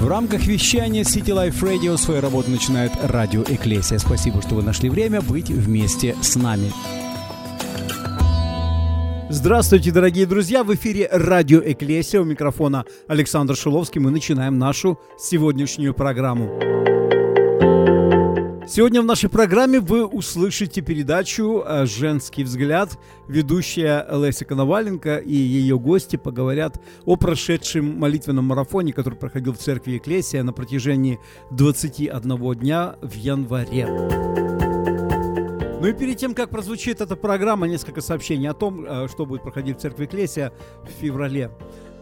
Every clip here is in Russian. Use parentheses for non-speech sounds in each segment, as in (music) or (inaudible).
В рамках вещания City Life Radio свою работу начинает радио Эклесия. Спасибо, что вы нашли время быть вместе с нами. Здравствуйте, дорогие друзья! В эфире радио Эклесия. У микрофона Александр Шиловский. Мы начинаем нашу сегодняшнюю программу. Сегодня в нашей программе вы услышите передачу э, «Женский взгляд». Ведущая Леся Коноваленко и ее гости поговорят о прошедшем молитвенном марафоне, который проходил в церкви Экклесия на протяжении 21 дня в январе. Ну и перед тем, как прозвучит эта программа, несколько сообщений о том, э, что будет проходить в церкви Экклесия в феврале.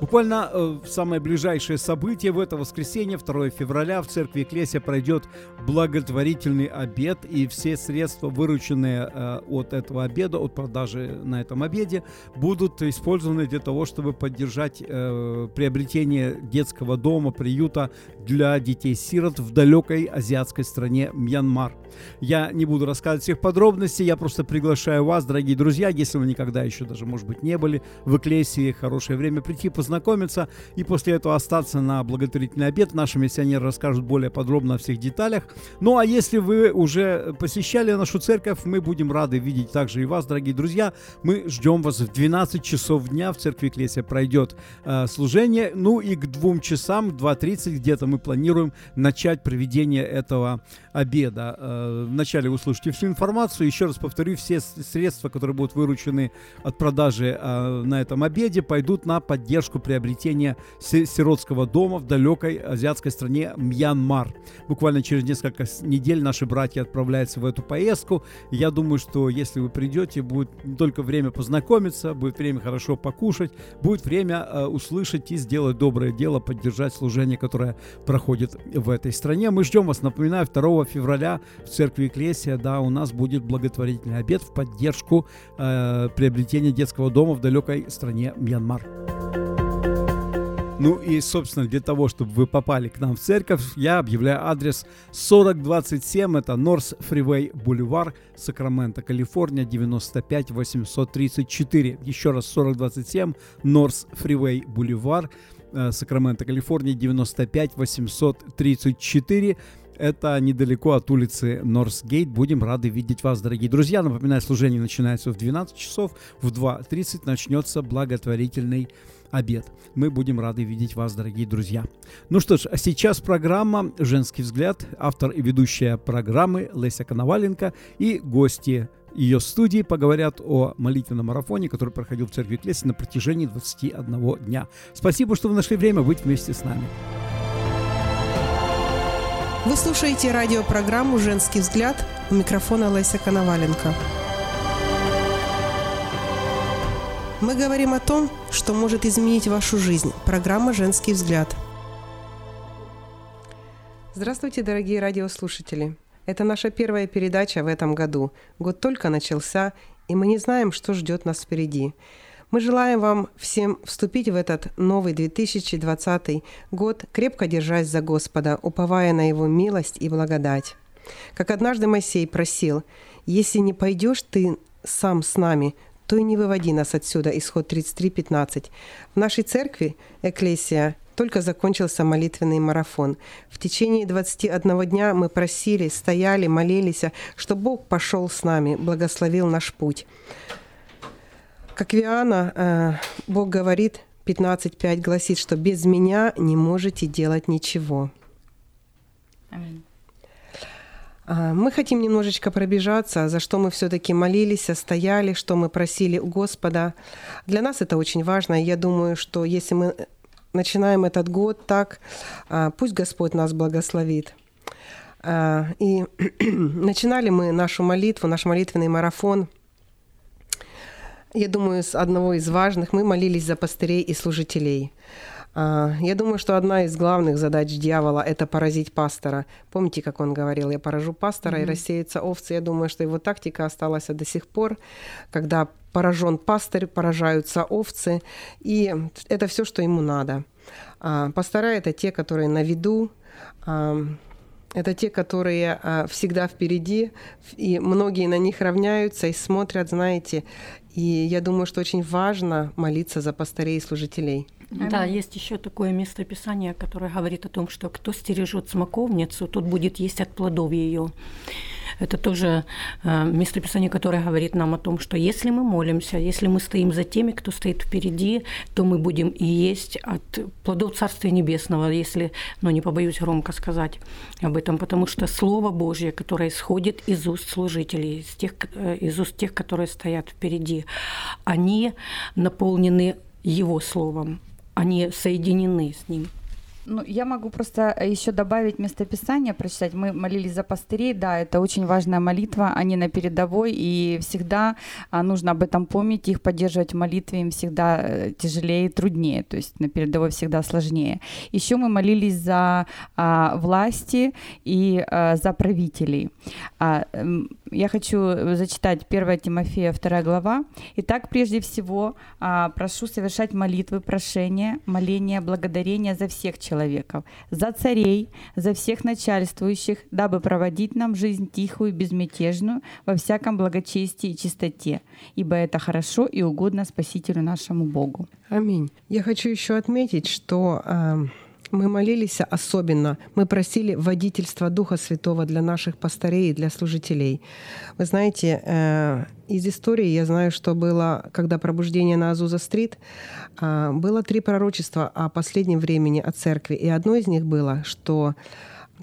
Буквально э, самое ближайшее событие в это воскресенье, 2 февраля, в церкви Экклесия пройдет благотворительный обед, и все средства, вырученные э, от этого обеда, от продажи на этом обеде, будут использованы для того, чтобы поддержать э, приобретение детского дома, приюта для детей-сирот в далекой азиатской стране Мьянмар. Я не буду рассказывать всех подробностей, я просто приглашаю вас, дорогие друзья, если вы никогда еще даже, может быть, не были в Экклесии, хорошее время прийти, и после этого остаться на благотворительный обед. Наши миссионеры расскажут более подробно о всех деталях. Ну а если вы уже посещали нашу церковь, мы будем рады видеть также и вас, дорогие друзья. Мы ждем вас в 12 часов дня в церкви Клесия пройдет э, служение. Ну и к двум часам, 2.30 где-то мы планируем начать проведение этого обеда. Э, вначале услышите всю информацию. Еще раз повторю, все средства, которые будут выручены от продажи э, на этом обеде, пойдут на поддержку поддержку приобретения сиротского дома в далекой азиатской стране Мьянмар. Буквально через несколько недель наши братья отправляются в эту поездку. Я думаю, что если вы придете, будет не только время познакомиться, будет время хорошо покушать, будет время э, услышать и сделать доброе дело, поддержать служение, которое проходит в этой стране. Мы ждем вас, напоминаю, 2 февраля в церкви Экклесия, да, у нас будет благотворительный обед в поддержку э, приобретения детского дома в далекой стране Мьянмар. Ну и, собственно, для того, чтобы вы попали к нам в церковь, я объявляю адрес 4027, это Норс Фривей Бульвар, Сакраменто, Калифорния, 95 834. Еще раз, 4027, Норс Фривей Бульвар, Сакраменто, Калифорния, 95 834. Это недалеко от улицы Норсгейт. Будем рады видеть вас, дорогие друзья. Напоминаю, служение начинается в 12 часов. В 2.30 начнется благотворительный обед. Мы будем рады видеть вас, дорогие друзья. Ну что ж, а сейчас программа «Женский взгляд». Автор и ведущая программы Леся Коноваленко и гости ее студии поговорят о молитвенном марафоне, который проходил в церкви Клесси на протяжении 21 дня. Спасибо, что вы нашли время быть вместе с нами. Вы слушаете радиопрограмму «Женский взгляд» у микрофона Леся Коноваленко. Мы говорим о том, что может изменить вашу жизнь. Программа «Женский взгляд». Здравствуйте, дорогие радиослушатели. Это наша первая передача в этом году. Год только начался, и мы не знаем, что ждет нас впереди. Мы желаем вам всем вступить в этот новый 2020 год, крепко держась за Господа, уповая на Его милость и благодать. Как однажды Моисей просил, «Если не пойдешь ты сам с нами, то и не выводи нас отсюда. Исход 33.15. В нашей церкви, Экклесия, только закончился молитвенный марафон. В течение 21 дня мы просили, стояли, молились, что Бог пошел с нами, благословил наш путь. Как Виана, э, Бог говорит, 15.5 гласит, что без меня не можете делать ничего. Аминь. А, мы хотим немножечко пробежаться, за что мы все-таки молились, стояли, что мы просили у Господа. Для нас это очень важно. Я думаю, что если мы начинаем этот год так, а, пусть Господь нас благословит. А, и (clears throat) начинали мы нашу молитву, наш молитвенный марафон. Я думаю, с одного из важных мы молились за пастырей и служителей. А, я думаю, что одна из главных задач дьявола – это поразить пастора. Помните, как он говорил, я поражу пастора mm-hmm. и рассеются овцы. Я думаю, что его тактика осталась до сих пор, когда поражен пастырь, поражаются овцы, и это все, что ему надо. А, пастора – это те, которые на виду, а, это те, которые всегда впереди, и многие на них равняются и смотрят, знаете. И я думаю, что очень важно молиться за пастырей и служителей. Да, есть еще такое место Писания, которое говорит о том, что кто стережет смоковницу, тот будет есть от плодов ее. Это тоже э, местописание, которое говорит нам о том, что если мы молимся, если мы стоим за теми, кто стоит впереди, то мы будем и есть от плодов Царствия Небесного, если, ну, не побоюсь громко сказать об этом, потому что Слово Божье, которое исходит из уст служителей, из, тех, э, из уст тех, которые стоят впереди, они наполнены Его Словом, они соединены с Ним. Ну, я могу просто э, еще добавить местописание, прочитать. Мы молились за пастырей, да, это очень важная молитва, они на передовой, и всегда а, нужно об этом помнить, их поддерживать в молитве им всегда э, тяжелее и труднее, то есть на передовой всегда сложнее. Еще мы молились за а, власти и а, за правителей. А, я хочу зачитать 1 Тимофея, 2 глава. Итак, прежде всего, а, прошу совершать молитвы, прошения, моления, благодарения за всех человеков, за царей, за всех начальствующих, дабы проводить нам жизнь тихую, безмятежную, во всяком благочестии и чистоте, ибо это хорошо и угодно Спасителю нашему Богу. Аминь. Я хочу еще отметить, что э, мы молились особенно, мы просили водительства Духа Святого для наших пастырей и для служителей. Вы знаете, э, из истории я знаю, что было, когда пробуждение на Азуза-стрит, э, было три пророчества о последнем времени о церкви. И одно из них было, что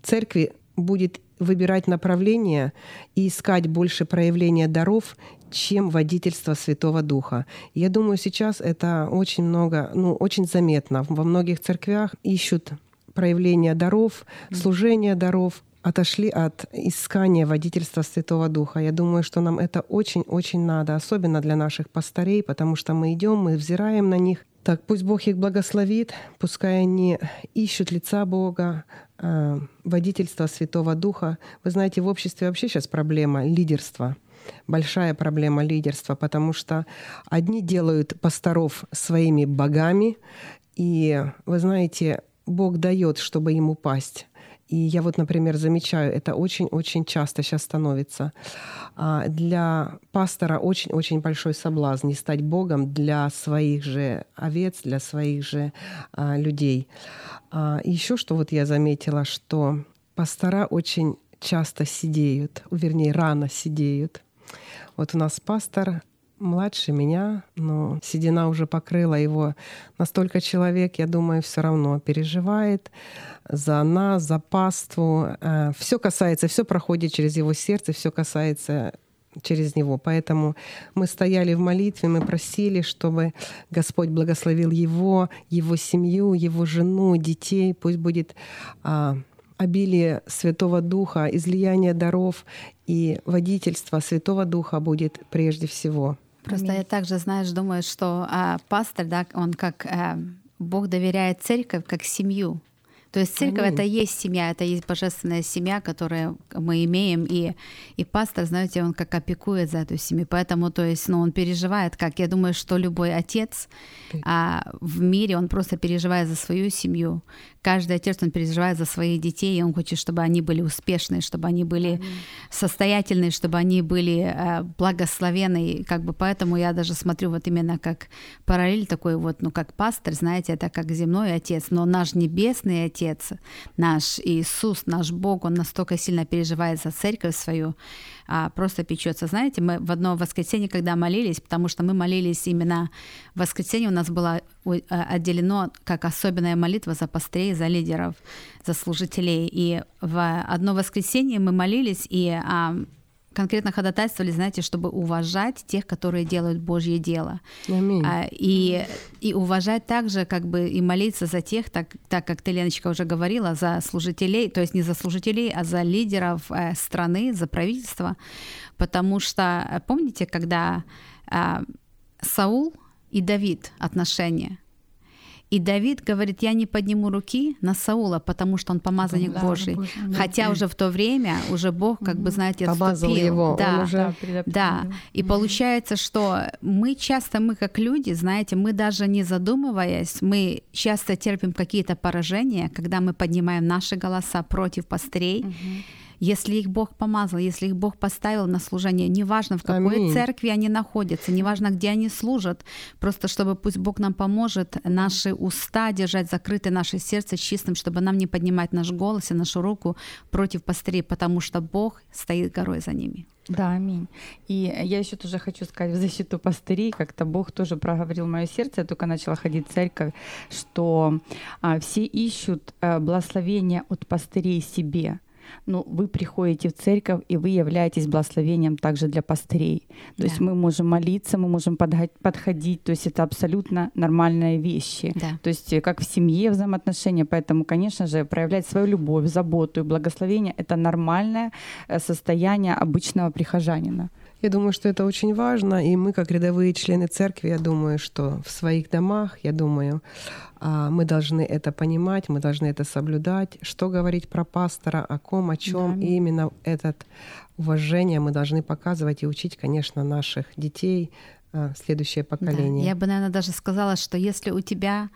церкви будет выбирать направление и искать больше проявления даров, чем водительство Святого Духа. Я думаю, сейчас это очень много, ну, очень заметно. Во многих церквях ищут проявления даров, служения даров, отошли от искания водительства Святого Духа. Я думаю, что нам это очень-очень надо, особенно для наших пастырей, потому что мы идем, мы взираем на них. Так, пусть Бог их благословит, пускай они ищут лица Бога, э, водительства Святого Духа. Вы знаете, в обществе вообще сейчас проблема лидерства — большая проблема лидерства, потому что одни делают пасторов своими богами, и вы знаете, Бог дает, чтобы им упасть. И я вот, например, замечаю, это очень-очень часто сейчас становится. А, для пастора очень-очень большой соблазн не стать Богом для своих же овец, для своих же а, людей. А, еще что вот я заметила, что пастора очень часто сидеют, вернее, рано сидеют. Вот у нас пастор младше меня, но седина уже покрыла его. Настолько человек, я думаю, все равно переживает за нас, за паству. Э, все касается, все проходит через его сердце, все касается через него. Поэтому мы стояли в молитве, мы просили, чтобы Господь благословил его, его семью, его жену, детей. Пусть будет а, обилие Святого Духа, излияние даров и водительство Святого Духа будет прежде всего. Просто Аминь. я также, знаешь, думаю, что а, пастор, да, он как а, Бог доверяет церковь как семью. То есть церковь Аминь. это есть семья, это есть божественная семья, которую мы имеем, и, и пастор, знаете, он как опекует за эту семью. Поэтому, то есть, ну, он переживает, как я думаю, что любой отец а, в мире, он просто переживает за свою семью. Каждый отец, он переживает за своих детей, и он хочет, чтобы они были успешны, чтобы они были Аминь. состоятельны, чтобы они были а, благословенны. И как бы поэтому я даже смотрю вот именно как параллель такой вот, ну, как пастор, знаете, это как земной отец, но наш небесный отец, Отец, наш Иисус, наш Бог, Он настолько сильно переживает за церковь свою, а, просто печется. Знаете, мы в одно воскресенье, когда молились, потому что мы молились именно в воскресенье, у нас было а, отделено как особенная молитва за пастырей, за лидеров, за служителей. И в одно воскресенье мы молились, и а, конкретно ходатайствовали, знаете, чтобы уважать тех, которые делают Божье дело. Аминь. А, и, и уважать также, как бы, и молиться за тех, так, так как ты, Леночка, уже говорила, за служителей, то есть не за служителей, а за лидеров э, страны, за правительство. Потому что, э, помните, когда э, Саул и Давид отношения, и Давид говорит, я не подниму руки на Саула, потому что он помазанник да, Божий. Божий. Хотя уже в то время уже Бог, как бы, знаете, Помазал отступил. его. Да, он уже... да. да. И получается, что мы часто, мы как люди, знаете, мы даже не задумываясь, мы часто терпим какие-то поражения, когда мы поднимаем наши голоса против пастырей. Угу Если их Бог помазал, если их Бог поставил на служение, неважно, в какой Аминь. церкви они находятся, неважно, где они служат, просто чтобы пусть Бог нам поможет наши уста держать закрыты, наше сердце чистым, чтобы нам не поднимать наш голос и нашу руку против пастырей, потому что Бог стоит горой за ними. Да, аминь. И я еще тоже хочу сказать в защиту пастырей, как-то Бог тоже проговорил мое сердце, я только начала ходить в церковь, что а, все ищут а, благословения от пастырей себе. Ну, вы приходите в церковь, и вы являетесь благословением также для пастырей. То Да. есть мы можем молиться, мы можем подходить, то есть это абсолютно нормальные вещи. Да. То есть э, как в семье взаимоотношения, поэтому, конечно же, проявлять свою любовь, заботу и благословение — это нормальное э, состояние обычного прихожанина. Я думаю, что это очень важно, и мы, как рядовые члены церкви, я думаю, что в своих домах, я думаю, а, мы должны это понимать, мы должны это соблюдать. Что говорить про пастора, о ком, о чем, Да. и именно этот уважение мы должны показывать и учить, конечно, наших детей, а, следующее Да. поколение. Я бы, наверное, даже сказала, что если у тебя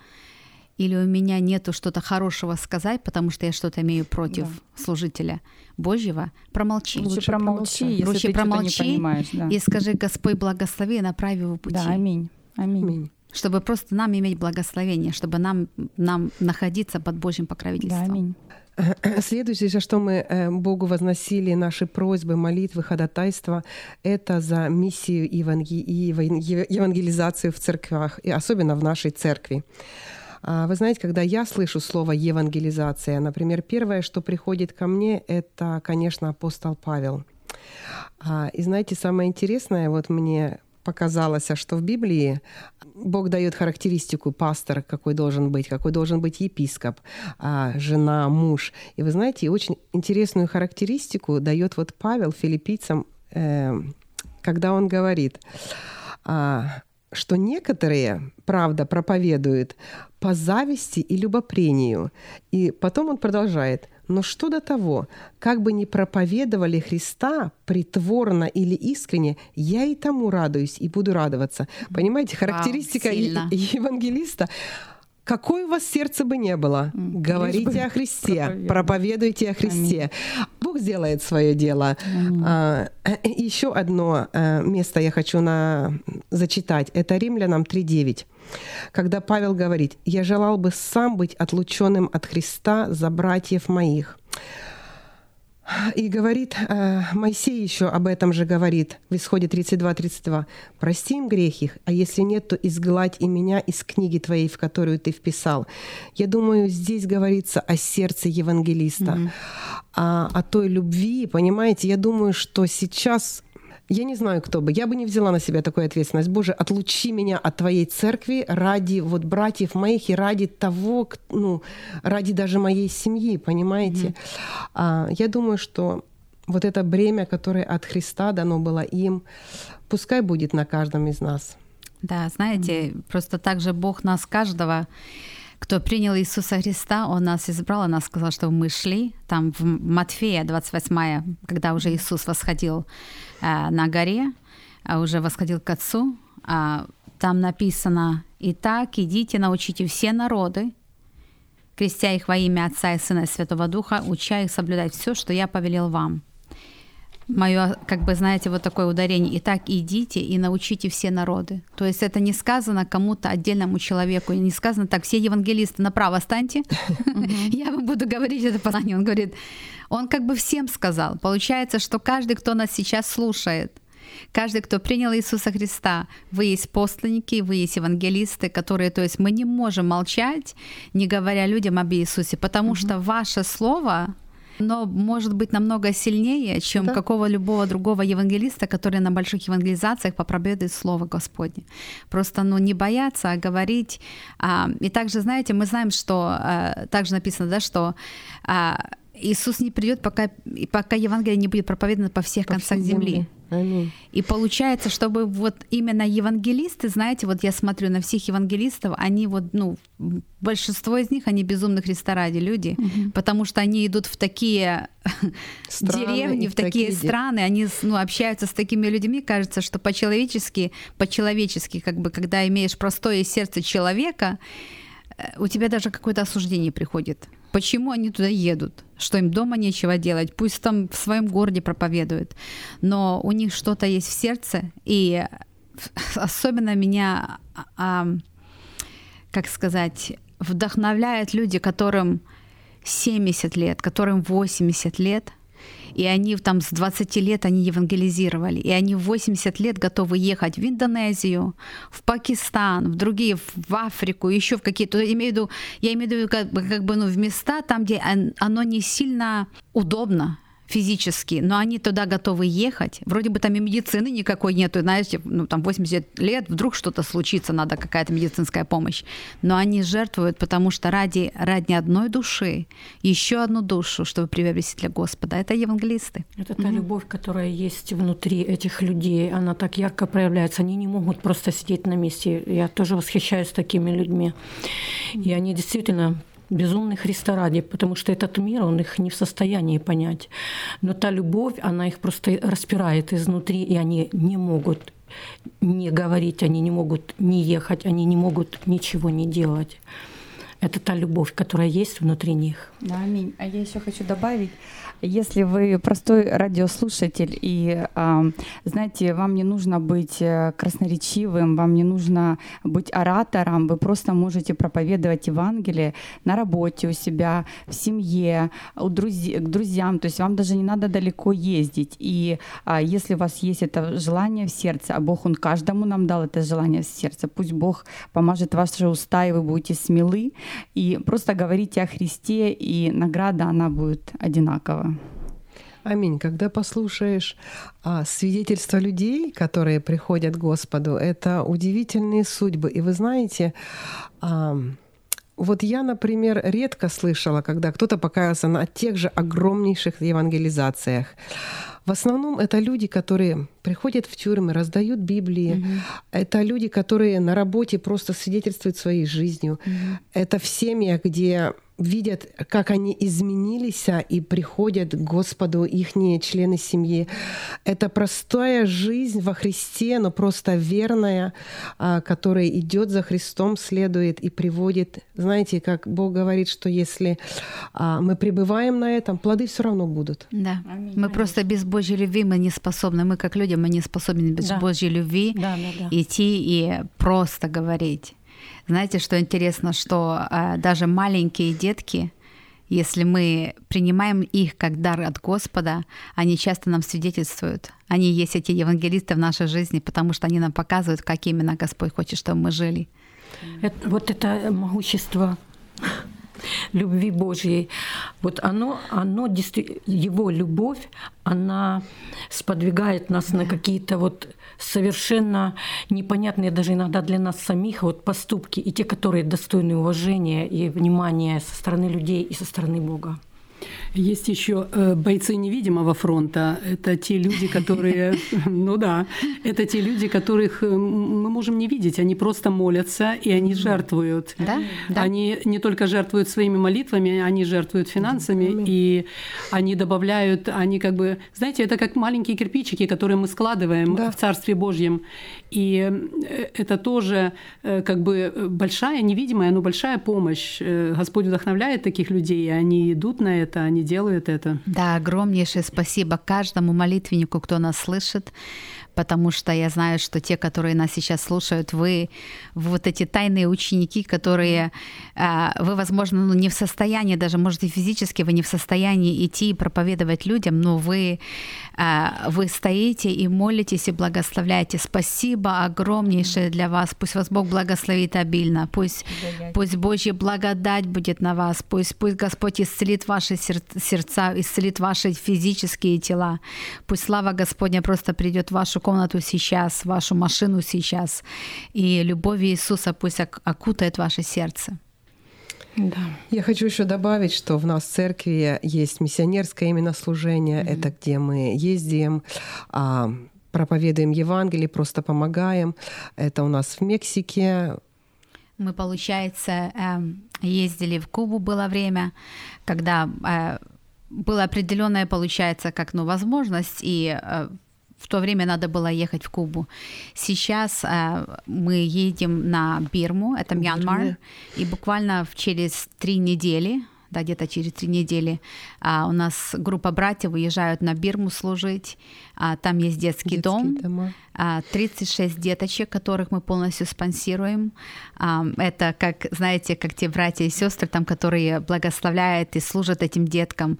или у меня нету что-то хорошего сказать, потому что я что-то имею против служителя Божьего, промолчи. Лучше, Лучше промолчи, если Лучше ты что-то не промолчи понимаешь. Да, И скажи, Господь, благослови и направь его пути. да аминь. Аминь. Аминь. Чтобы просто нам иметь благословение, чтобы нам, нам находиться под Божьим Да, покровительством. аминь. Следующее, за что мы э, Богу возносили наши просьбы, молитвы, ходатайства, это за миссию и еван- ев- евангелизацию в церквях, и особенно в нашей церкви. А, Вы знаете, когда я слышу слово евангелизация, например, первое, что приходит ко мне, это, конечно, апостол Павел. А, И знаете, самое интересное, вот мне показалось, а что в Библии Бог дает характеристику пастора, какой должен быть, какой должен быть епископ, жена, муж. И вы знаете, очень интересную характеристику дает вот Павел филиппийцам, э, когда он говорит, что некоторые, правда, проповедуют по зависти и любопрению. И потом он продолжает. Но что до того, как бы ни проповедовали Христа притворно или искренне, я и тому радуюсь и буду радоваться. Понимаете, характеристика е- сильно. (laughs) евангелиста Какое у вас сердце бы не было, М, говорите бы о Христе, проповедуйте о Христе. Бог сделает свое дело. А, э, Еще одно э, место я хочу на... зачитать. Это Римлянам 3.9. Когда Павел говорит, «Я желал бы сам быть отлученным от Христа за братьев моих». И говорит, э, Моисей еще об этом же говорит в Исходе 32-32. «Прости им грех их, а если нет, то изгладь и меня из книги твоей, в которую ты вписал». Я думаю, здесь говорится о сердце евангелиста, о, о той любви, понимаете? Я думаю, что сейчас я не знаю, кто бы. Я бы не взяла на себя такую ответственность. Боже, отлучи меня от Твоей церкви ради вот братьев моих и ради того, ну, ради даже моей семьи, понимаете? А, я думаю, что вот это бремя, которое от Христа дано было им, пускай будет на каждом из нас. Да, знаете, просто так же Бог нас каждого, кто принял Иисуса Христа, Он нас избрал, Он нас сказал, что мы шли. Там в Матфея 28, когда уже Иисус восходил э, на горе, а уже восходил к Отцу, а, там написано, «Итак, идите, научите все народы, крестя их во имя Отца и Сына и Святого Духа, уча их соблюдать все, что я повелел вам». Мое, как бы, знаете, вот такое ударение. Итак, идите и научите все народы. То есть это не сказано кому-то отдельному человеку, не сказано так, все евангелисты направо станьте, я вам буду говорить это послание. Он говорит, он как бы всем сказал. Получается, что каждый, кто нас сейчас слушает, Каждый, кто принял Иисуса Христа, вы есть посланники, вы есть евангелисты, которые, то есть мы не можем молчать, не говоря людям об Иисусе, потому что ваше слово, но может быть намного сильнее, чем Да. какого любого другого евангелиста, который на больших евангелизациях проповедует Слово Господне. Просто ну, не бояться, а говорить. А, и также, знаете, мы знаем, что а, также написано, да, что а, Иисус не придет, пока, пока Евангелие не будет проповедано по всех По концах всей земли. земле. Аминь. И получается, чтобы вот именно евангелисты, знаете, вот я смотрю на всех евангелистов, они вот, ну, большинство из них, они безумных Христа ради люди, потому что они идут в такие Страны деревни, в такие де- страны, они ну, общаются с такими людьми, кажется, что по-человечески, по-человечески, как бы, когда имеешь простое сердце человека, э, у тебя даже какое-то осуждение приходит. Почему они туда едут? Что им дома нечего делать, пусть там в своем городе проповедуют, но у них что-то есть в сердце, и (laughs) особенно меня, а, как сказать, вдохновляют люди, которым 70 лет, которым 80 лет, и они там с 20 лет они евангелизировали, и они в 80 лет готовы ехать в Индонезию, в Пакистан, в другие, в Африку, еще в какие-то, я имею в виду, я имею в виду как бы, как бы ну, в места там, где оно не сильно удобно, физически, но они туда готовы ехать. Вроде бы там и медицины никакой нету, знаете, ну там 80 лет, вдруг что-то случится, надо какая-то медицинская помощь. Но они жертвуют, потому что ради, ради одной души, еще одну душу, чтобы приобрести для Господа. Это евангелисты. Это та mm-hmm. любовь, которая есть внутри этих людей, она так ярко проявляется. Они не могут просто сидеть на месте. Я тоже восхищаюсь такими людьми. И они действительно безумный Христа потому что этот мир, он их не в состоянии понять. Но та любовь, она их просто распирает изнутри, и они не могут не говорить, они не могут не ехать, они не могут ничего не делать. Это та любовь, которая есть внутри них. Да, аминь. А я еще хочу добавить, если вы простой радиослушатель и, знаете, вам не нужно быть э, красноречивым, вам не нужно быть оратором, вы просто можете проповедовать Евангелие на работе у себя, в семье, у друзей, к друзьям, то есть вам даже не надо далеко ездить. И а, если у вас есть это желание в сердце, а Бог, Он каждому нам дал это желание в сердце, пусть Бог помажет ваши уста, и вы будете смелы, и просто говорите о Христе, и награда, она будет одинакова. Аминь. Когда послушаешь а, свидетельства людей, которые приходят к Господу, это удивительные судьбы. И вы знаете, а, вот я, например, редко слышала, когда кто-то покаялся на тех же огромнейших евангелизациях. В основном это люди, которые приходят в тюрьмы, раздают Библии. Mm-hmm. Это люди, которые на работе просто свидетельствуют своей жизнью. Mm-hmm. Это в семьях, где видят, как они изменились а, и приходят к Господу их члены семьи. Это простая жизнь во Христе, но просто верная, а, которая идет за Христом, следует и приводит. Знаете, как Бог говорит, что если а, мы пребываем на этом, плоды все равно будут. Да. Аминь. Мы просто без Божьей любви мы не способны. Мы как люди, мы не способны без да. Божьей любви да, да, да. идти и просто говорить. Знаете, что интересно, что э, даже маленькие детки, если мы принимаем их как дар от Господа, они часто нам свидетельствуют. Они есть эти евангелисты в нашей жизни, потому что они нам показывают, как именно Господь хочет, чтобы мы жили. Это, вот это могущество (laughs) любви Божьей, вот оно, оно его любовь, она сподвигает нас на какие-то вот совершенно непонятные даже иногда для нас самих вот поступки, и те, которые достойны уважения и внимания со стороны людей и со стороны Бога. Есть еще э, бойцы невидимого фронта. Это те люди, которые, (laughs) ну да, это те люди, которых э, мы можем не видеть. Они просто молятся и они жертвуют. Да? Они не только жертвуют своими молитвами, они жертвуют финансами и они добавляют, они как бы, знаете, это как маленькие кирпичики, которые мы складываем да. в Царстве Божьем. И э, это тоже как бы большая, невидимая, но большая помощь. Господь вдохновляет таких людей, и они идут на это, они делают это. Да, огромнейшее спасибо каждому молитвеннику, кто нас слышит потому что я знаю, что те, которые нас сейчас слушают, вы, вы вот эти тайные ученики, которые а, вы, возможно, ну, не в состоянии, даже, может, и физически вы не в состоянии идти и проповедовать людям, но вы, а, вы стоите и молитесь и благословляете. Спасибо огромнейшее для вас. Пусть вас Бог благословит обильно. Пусть, пусть Божья благодать будет на вас. Пусть, пусть Господь исцелит ваши сердца, исцелит ваши физические тела. Пусть слава Господня просто придет в вашу комнату сейчас, вашу машину сейчас, и любовь Иисуса пусть окутает ваше сердце. Да. Я хочу еще добавить, что в нас в церкви есть миссионерское именно служение. Mm-hmm. Это где мы ездим, а, проповедуем Евангелие, просто помогаем. Это у нас в Мексике. Мы, получается, эм, ездили в Кубу было время, когда э, была определенная, получается, как ну, возможность, и э, в то время надо было ехать в Кубу. Сейчас э, мы едем на Бирму, это Мьянмар, и буквально через три недели да, где-то через три недели. А у нас группа братьев выезжают на Бирму служить. А, там есть детский Детские дом. Дома. А, 36 деточек, которых мы полностью спонсируем. А, это, как, знаете, как те братья и сестры, там, которые благословляют и служат этим деткам.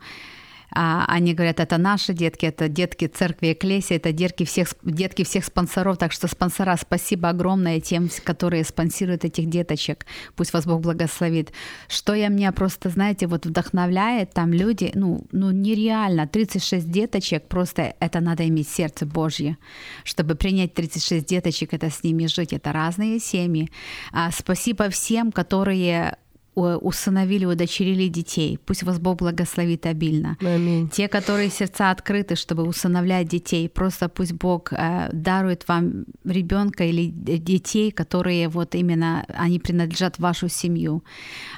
А, они говорят, это наши детки, это детки церкви Экклесии, это детки всех, детки всех спонсоров. Так что спонсора, спасибо огромное тем, которые спонсируют этих деточек. Пусть вас Бог благословит. Что я меня просто, знаете, вот вдохновляет, там люди, ну, ну нереально, 36 деточек, просто это надо иметь сердце Божье, чтобы принять 36 деточек, это с ними жить, это разные семьи. А, спасибо всем, которые усыновили, удочерили детей. Пусть вас Бог благословит обильно. Аминь. Те, которые сердца открыты, чтобы усыновлять детей, просто пусть Бог э, дарует вам ребенка или детей, которые вот именно, они принадлежат вашу семью.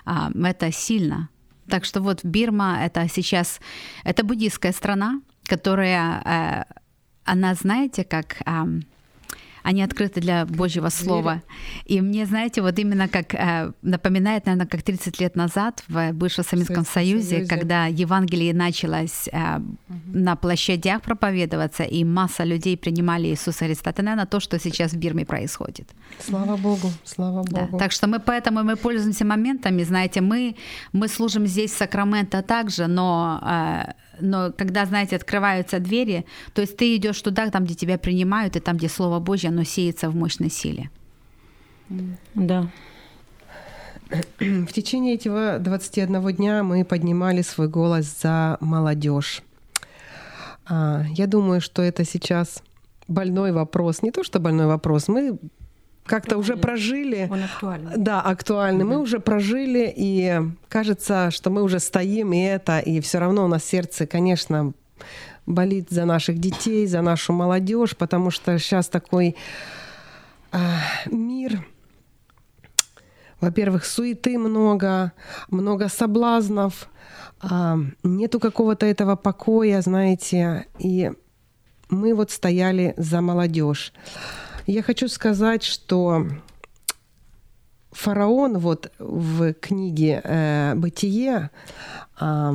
Э, это сильно. Так что вот Бирма это сейчас, это буддийская страна, которая, э, она, знаете, как... Э, они открыты для Божьего Слова. И мне, знаете, вот именно как э, напоминает, наверное, как 30 лет назад в бывшем Советском Союзе, Союзе, когда Евангелие началось угу. на площадях проповедоваться, и масса людей принимали Иисуса Христа. Это, наверное, то, что сейчас в Бирме происходит. Слава Богу, слава Богу. Да, так что мы поэтому мы пользуемся моментами, знаете, мы, мы служим здесь в Сакраменто также, но э, но когда, знаете, открываются двери, то есть ты идешь туда, там, где тебя принимают, и там, где Слово Божье, оно сеется в мощной силе. Да. В течение этого 21 дня мы поднимали свой голос за молодежь. А, я думаю, что это сейчас больной вопрос. Не то, что больной вопрос. Мы как-то уже прожили. Он актуальный. Да, актуальный. Mm-hmm. Мы уже прожили, и кажется, что мы уже стоим, и это, и все равно у нас сердце, конечно, болит за наших детей, за нашу молодежь, потому что сейчас такой э, мир. Во-первых, суеты много, много соблазнов, э, нету какого-то этого покоя, знаете, и мы вот стояли за молодежь. Я хочу сказать, что фараон вот в книге э, «Бытие» э,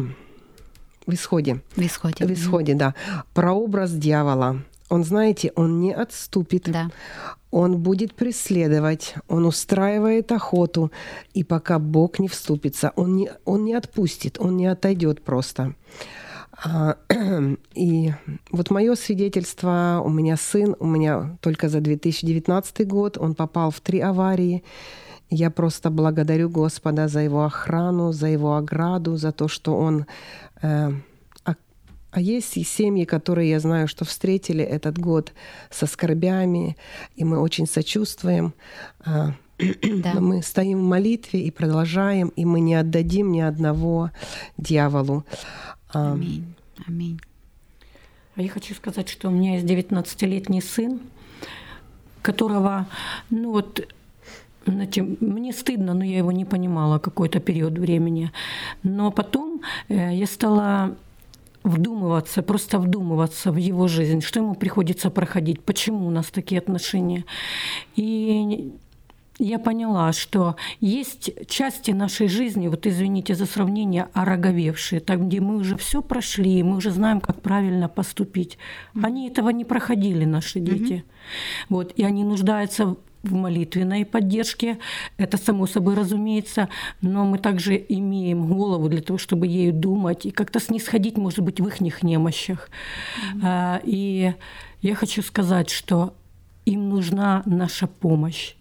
в исходе. В исходе. В исходе, да. Прообраз дьявола. Он, знаете, он не отступит. Да. Он будет преследовать, он устраивает охоту, и пока Бог не вступится, он не, он не отпустит, он не отойдет просто. А, (clears throat) и вот мое свидетельство, у меня сын, у меня только за 2019 год, он попал в три аварии. Я просто благодарю Господа за его охрану, за его ограду, за то, что он... Э, а, а есть и семьи, которые я знаю, что встретили этот год со скорбями, и мы очень сочувствуем. Э, (clears throat) да. Но мы стоим в молитве и продолжаем, и мы не отдадим ни одного дьяволу. Аминь. Аминь. А я хочу сказать, что у меня есть 19-летний сын, которого, ну вот, знаете, мне стыдно, но я его не понимала какой-то период времени. Но потом э, я стала вдумываться, просто вдумываться в его жизнь, что ему приходится проходить, почему у нас такие отношения. И я поняла, что есть части нашей жизни, вот извините за сравнение, ороговевшие, там, где мы уже все прошли, мы уже знаем, как правильно поступить. Они этого не проходили, наши дети. Mm-hmm. Вот, и они нуждаются в молитвенной поддержке, это само собой разумеется, но мы также имеем голову для того, чтобы ею думать и как-то снисходить, может быть, в их немощах. Mm-hmm. И я хочу сказать, что им нужна наша помощь.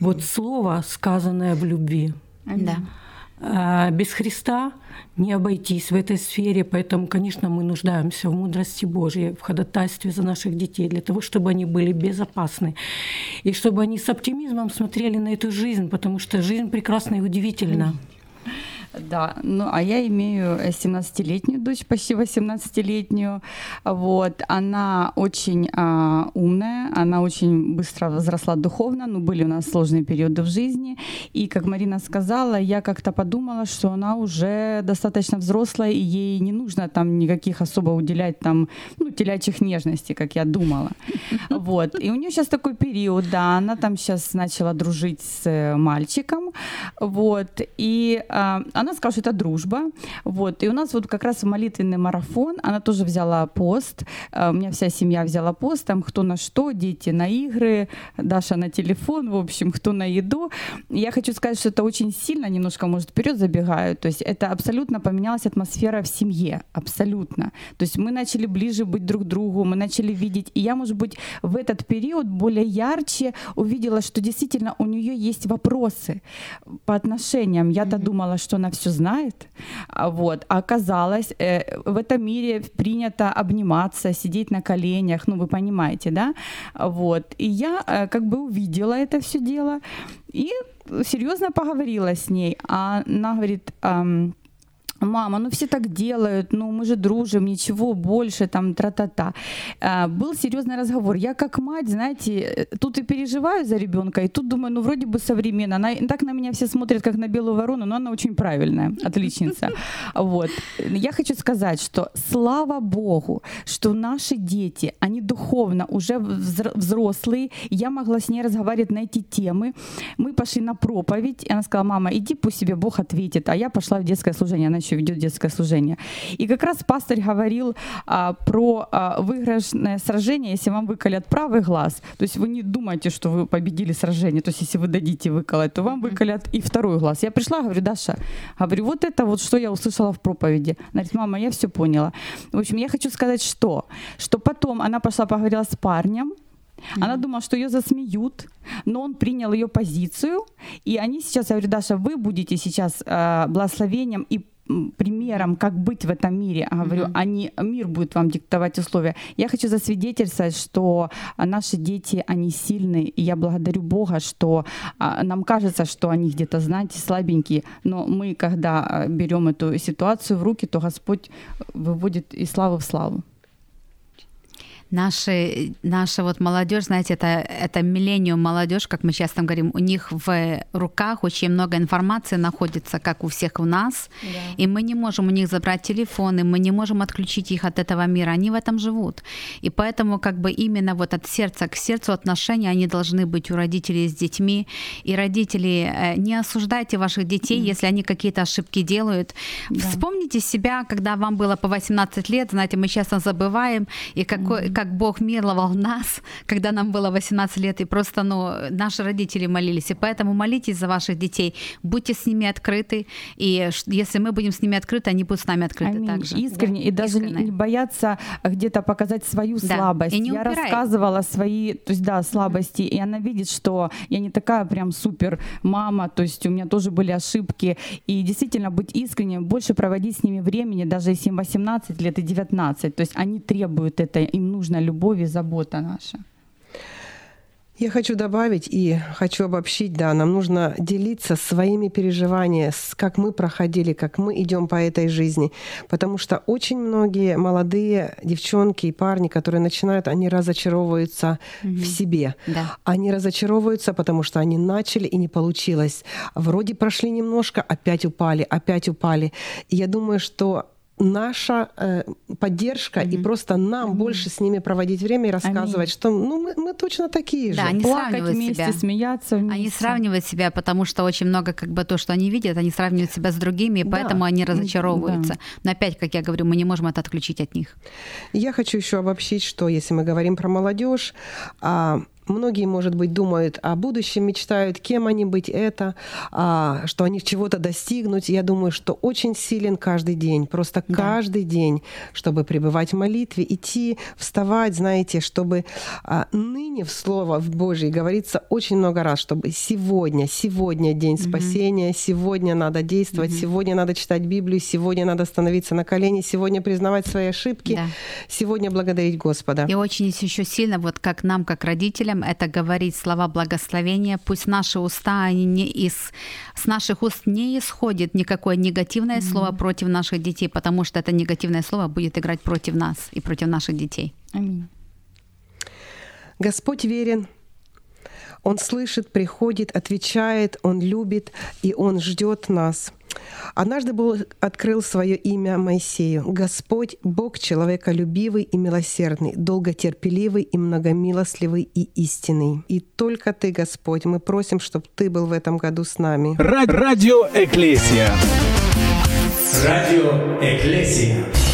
Вот слово, сказанное в любви. Да. А, без Христа не обойтись в этой сфере, поэтому, конечно, мы нуждаемся в мудрости Божьей, в ходатайстве за наших детей, для того, чтобы они были безопасны, и чтобы они с оптимизмом смотрели на эту жизнь, потому что жизнь прекрасна и удивительна. Да, ну а я имею 17-летнюю дочь, почти 18-летнюю. Вот, она очень а, умная, она очень быстро возросла духовно, но были у нас сложные периоды в жизни. И, как Марина сказала, я как-то подумала, что она уже достаточно взрослая, и ей не нужно там никаких особо уделять там, ну, телячьих нежностей, как я думала. Вот. И у нее сейчас такой период, да, она там сейчас начала дружить с мальчиком, вот, и а, она Она сказала, что это дружба. Вот. И у нас вот как раз молитвенный марафон. Она тоже взяла пост. Э, у меня вся семья взяла пост. Там кто на что, дети на игры, Даша на телефон, в общем, кто на еду. я хочу сказать, что это очень сильно, немножко, может, вперед забегаю. То есть это абсолютно поменялась атмосфера в семье. Абсолютно. То есть мы начали ближе быть друг к другу, мы начали видеть. И я, может быть, в этот период более ярче увидела, что действительно у нее есть вопросы по отношениям. Я-то mm-hmm. думала, что она все знает, а вот. а оказалось, э, в этом мире принято обниматься, сидеть на коленях, ну вы понимаете, да, вот. И я э, как бы увидела это все дело и серьезно поговорила с ней. А она говорит, эм, мама, ну все так делают, ну мы же дружим, ничего больше, там, тра-та-та. А, был серьезный разговор. Я как мать, знаете, тут и переживаю за ребенка, и тут думаю, ну вроде бы современно. Она, так на меня все смотрят, как на белую ворону, но она очень правильная, отличница. (laughs) Вот. Я хочу сказать, что слава Богу, что наши дети, они духовно уже взрослые, я могла с ней разговаривать на эти темы. Мы пошли на проповедь, и она сказала, мама, иди, пусть себе Бог ответит. А я пошла в детское служение. Она еще ведет детское служение. И как раз пастор говорил а, про а, выигрышное сражение, если вам выколят правый глаз. То есть вы не думаете, что вы победили сражение. То есть если вы дадите выколоть, то вам выколят и второй глаз. Я пришла, говорю, Даша, говорю, вот это вот, что я услышала в проповеди. Она говорит, мама, я все поняла. В общем, я хочу сказать, что? Что потом она пошла поговорила с парнем, Mm-hmm. Она думала, что ее засмеют, но он принял ее позицию, и они сейчас, я говорю, Даша, вы будете сейчас э, благословением и примером, как быть в этом мире. Говорю, mm-hmm. они, мир будет вам диктовать условия. Я хочу засвидетельствовать, что наши дети, они сильные, и я благодарю Бога, что а, нам кажется, что они где-то, знаете, слабенькие, но мы, когда а, берем эту ситуацию в руки, то Господь выводит из славы в славу наши, наша вот молодежь, знаете, это, это миллениум молодежь, как мы часто говорим, у них в руках очень много информации находится, как у всех у нас, да. и мы не можем у них забрать телефоны, мы не можем отключить их от этого мира, они в этом живут. И поэтому как бы именно вот от сердца к сердцу отношения, они должны быть у родителей с детьми, и родители, э, не осуждайте ваших детей, mm. если они какие-то ошибки делают. Да. Вспомните себя, когда вам было по 18 лет, знаете, мы часто забываем, и какой, mm как Бог миловал нас, когда нам было 18 лет, и просто, ну, наши родители молились. И поэтому молитесь за ваших детей, будьте с ними открыты, и если мы будем с ними открыты, они будут с нами открыты Аминь. также. Искренне, да? и даже Искренне. не бояться где-то показать свою да. слабость. И не я упирай. рассказывала свои, то есть, да, слабости, и она видит, что я не такая прям супер мама, то есть у меня тоже были ошибки, и действительно быть искренним, больше проводить с ними времени, даже если им 18 лет и 19, то есть они требуют это, им нужно нужна любовь и забота наша. Я хочу добавить и хочу обобщить, да, нам нужно делиться своими переживаниями, как мы проходили, как мы идем по этой жизни. Потому что очень многие молодые девчонки и парни, которые начинают, они разочаровываются угу. в себе. Да. Они разочаровываются, потому что они начали и не получилось. Вроде прошли немножко, опять упали, опять упали. И я думаю, что наша э, поддержка mm-hmm. и просто нам mm-hmm. больше с ними проводить время и рассказывать, Аминь. что ну мы, мы точно такие же. Да, они Плакать вместе, себя. смеяться вместе. Они сравнивают себя, потому что очень много как бы то, что они видят, они сравнивают себя с другими, и да. поэтому они разочаровываются. Да. Но опять, как я говорю, мы не можем это отключить от них. Я хочу еще обобщить, что если мы говорим про молодежь, а, Многие, может быть, думают о будущем, мечтают, кем они быть это, а, что они чего-то достигнуть. Я думаю, что очень силен каждый день, просто да. каждый день, чтобы пребывать в молитве, идти, вставать, знаете, чтобы а, ныне в Слово в Божье говорится очень много раз, чтобы сегодня, сегодня день спасения, mm-hmm. сегодня надо действовать, mm-hmm. сегодня надо читать Библию, сегодня надо становиться на колени, сегодня признавать свои ошибки, да. сегодня благодарить Господа. И очень еще сильно, вот как нам, как родителям, делаем, это говорить слова благословения. Пусть наши уста, они не из, с наших уст не исходит никакое негативное mm-hmm. слово против наших детей, потому что это негативное слово будет играть против нас и против наших детей. Аминь. Господь верен, он слышит, приходит, отвечает, Он любит, и Он ждет нас. Однажды Бог открыл свое имя Моисею. Господь, Бог человеколюбивый и милосердный, долготерпеливый и многомилостливый и истинный. И только Ты, Господь, мы просим, чтобы Ты был в этом году с нами. Радио Эклесия. Radio Ecclesia.